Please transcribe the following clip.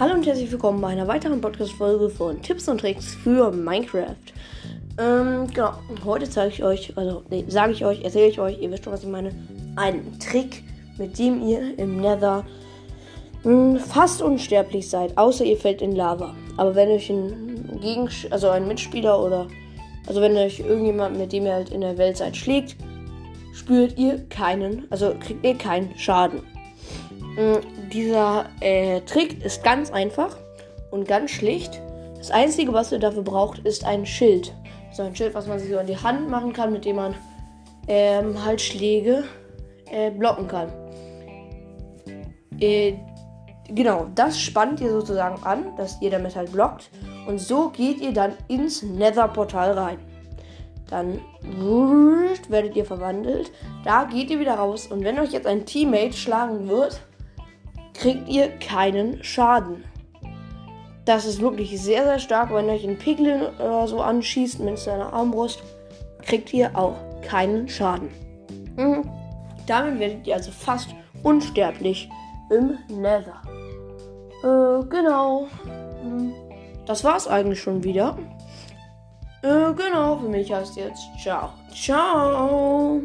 Hallo und herzlich willkommen bei einer weiteren Podcast-Folge von Tipps und Tricks für Minecraft. Ähm, genau, heute zeige ich euch, also, nee, sage ich euch, erzähle ich euch, ihr wisst schon, was ich meine, einen Trick, mit dem ihr im Nether mh, hm, fast unsterblich seid, außer ihr fällt in Lava. Aber wenn euch ein Gegen also ein Mitspieler oder, also wenn euch irgendjemand, mit dem ihr halt in der Welt seid, schlägt, spürt ihr keinen, also kriegt ihr keinen Schaden. Hm, dieser äh, Trick ist ganz einfach und ganz schlicht. Das Einzige, was ihr dafür braucht, ist ein Schild. So ein Schild, was man sich so in die Hand machen kann, mit dem man ähm, halt Schläge äh, blocken kann. Äh, genau, das spannt ihr sozusagen an, dass ihr damit halt blockt. Und so geht ihr dann ins Nether-Portal rein. Dann werdet ihr verwandelt. Da geht ihr wieder raus. Und wenn euch jetzt ein Teammate schlagen wird, kriegt ihr keinen Schaden. Das ist wirklich sehr, sehr stark. Wenn euch ein Piglin oder so anschießt mit seiner Armbrust, kriegt ihr auch keinen Schaden. Mhm. Damit werdet ihr also fast unsterblich im Nether. Äh, genau. Mhm. Das war's eigentlich schon wieder. Äh, genau, für mich heißt jetzt ciao. Ciao.